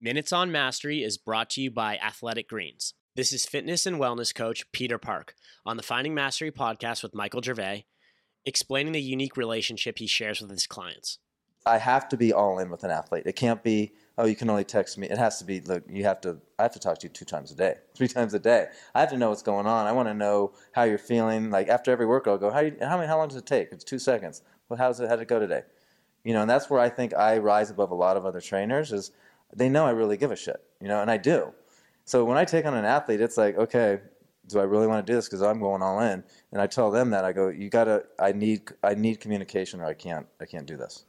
Minutes on Mastery is brought to you by Athletic Greens. This is fitness and wellness coach Peter Park on the Finding Mastery podcast with Michael Gervais, explaining the unique relationship he shares with his clients. I have to be all in with an athlete. It can't be, oh, you can only text me. It has to be, look, you have to, I have to talk to you two times a day, three times a day. I have to know what's going on. I want to know how you're feeling. Like after every workout, I'll go, how, you, how, how long does it take? It's two seconds. Well, how's it, how'd it go today? You know, and that's where I think I rise above a lot of other trainers is they know I really give a shit, you know, and I do. So when I take on an athlete, it's like, okay, do I really want to do this? Because I'm going all in, and I tell them that I go, you gotta, I need, I need communication, or I can't, I can't do this.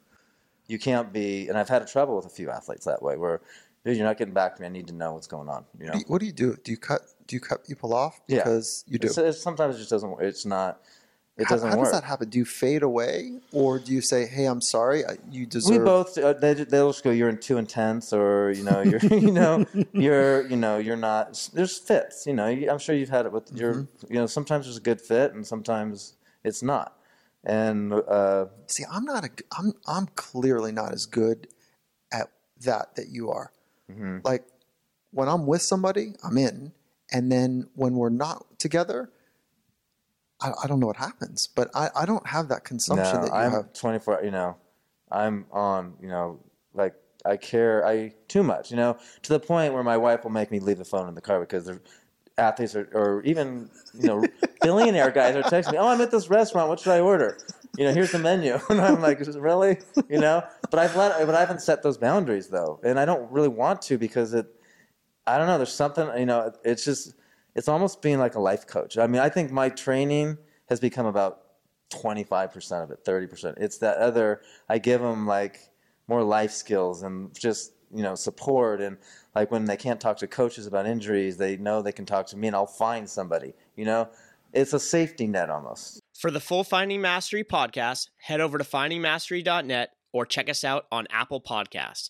You can't be, and I've had trouble with a few athletes that way, where, dude, you're not getting back to me. I need to know what's going on. You know, What do you do? Do you cut? Do you cut people off Yeah. because you do? It's, it's, sometimes it just doesn't. It's not. It how doesn't how work. does that happen? Do you fade away, or do you say, "Hey, I'm sorry, you deserve"? We both uh, they they'll just go you're in too intense or you know you're you know you're you know you're not there's fits you know I'm sure you've had it with your Mm-hmm. you know sometimes there's a good fit and sometimes it's not and uh, See, I'm not a. I'm I'm clearly not as good at that that you are. Mm-hmm. Like when I'm with somebody, I'm in, and then when we're not together, I, I don't know what happens. But I, I don't have that consumption no that you I'm have. 24 you know I'm on you know like I care I too much you know to the point where my wife will make me leave the phone in the car because they're athletes are, or even you know billionaire guys are texting me oh I'm at this restaurant what should I order you know here's the menu and I'm like really you know but I've let but I haven't set those boundaries though and I don't really want to because it I don't know there's something you know it's just it's almost being like a life coach. I mean I think my training has become about 25% of it 30% it's that other I give them like more life skills and just you know support and like when they can't talk to coaches about injuries they know they can talk to me and I'll find somebody you know? It's a safety net almost. For the full Finding Mastery podcast, head over to findingmastery.net or check us out on Apple Podcasts.